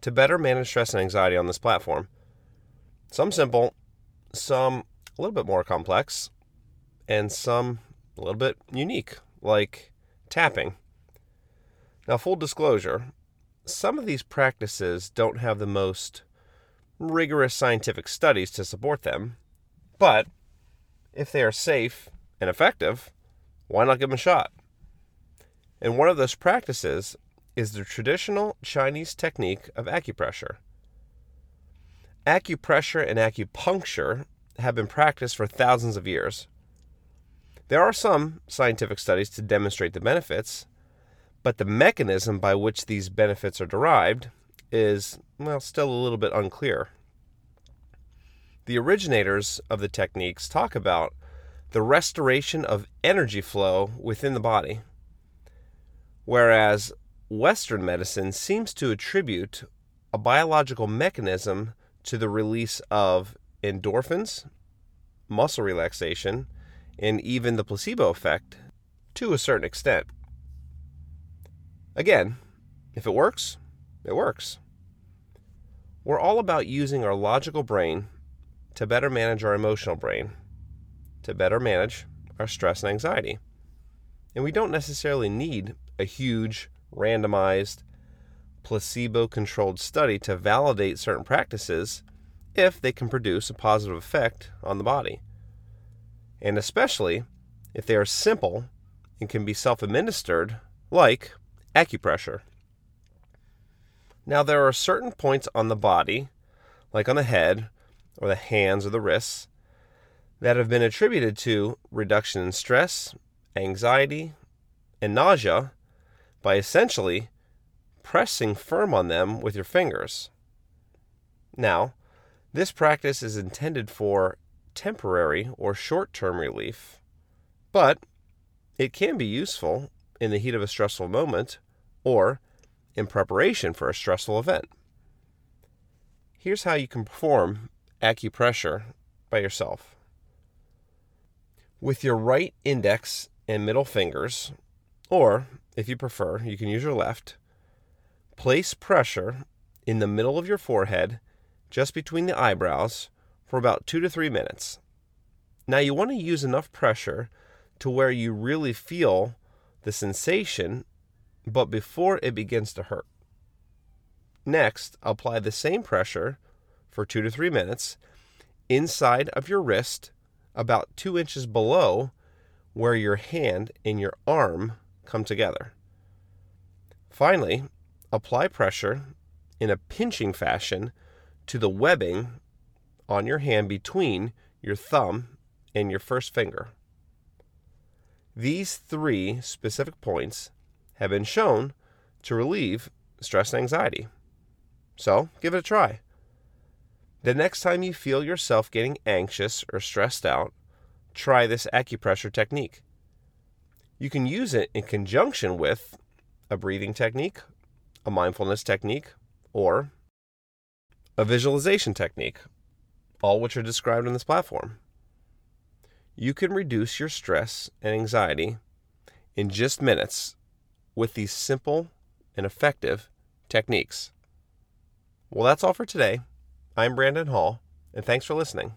to better manage stress and anxiety on this platform. Some simple, some a little bit more complex, and some a little bit unique, like tapping. Now, full disclosure, some of these practices don't have the most rigorous scientific studies to support them, but if they are safe and effective, why not give them a shot? And one of those practices is the traditional Chinese technique of acupressure. Acupressure and acupuncture have been practiced for thousands of years. There are some scientific studies to demonstrate the benefits, but the mechanism by which these benefits are derived is, well, still a little bit unclear. The originators of the techniques talk about the restoration of energy flow within the body, whereas Western medicine seems to attribute a biological mechanism to the release of endorphins, muscle relaxation, and even the placebo effect to a certain extent. Again, if it works, it works. We're all about using our logical brain to better manage our emotional brain, to better manage our stress and anxiety. And we don't necessarily need a huge, randomized, placebo controlled study to validate certain practices if they can produce a positive effect on the body. And especially if they are simple and can be self administered, like acupressure. Now, there are certain points on the body, like on the head or the hands or the wrists that have been attributed to reduction in stress, anxiety, and nausea by essentially pressing firm on them with your fingers. Now, this practice is intended for temporary or short term relief, but it can be useful in the heat of a stressful moment or in preparation for a stressful event. Here's how you can perform acupressure by yourself. With your right index and middle fingers, or if you prefer, you can use your left, place pressure in the middle of your forehead, just between the eyebrows, for about two to three minutes. Now, you want to use enough pressure to where you really feel the sensation, but before it begins to hurt. Next, apply the same pressure for two to three minutes inside of your wrist, about two inches below where your hand and your arm come together. Finally, apply pressure in a pinching fashion to the webbing on your hand between your thumb and your first finger. These three specific points have been shown to relieve stress and anxiety. So give it a try. The next time you feel yourself getting anxious or stressed out, try this acupressure technique. You can use it in conjunction with a breathing technique, a mindfulness technique, or a visualization technique, all which are described in this platform. You can reduce your stress and anxiety in just minutes with these simple and effective techniques. Well, that's all for today. I'm Brandon Hall, and thanks for listening.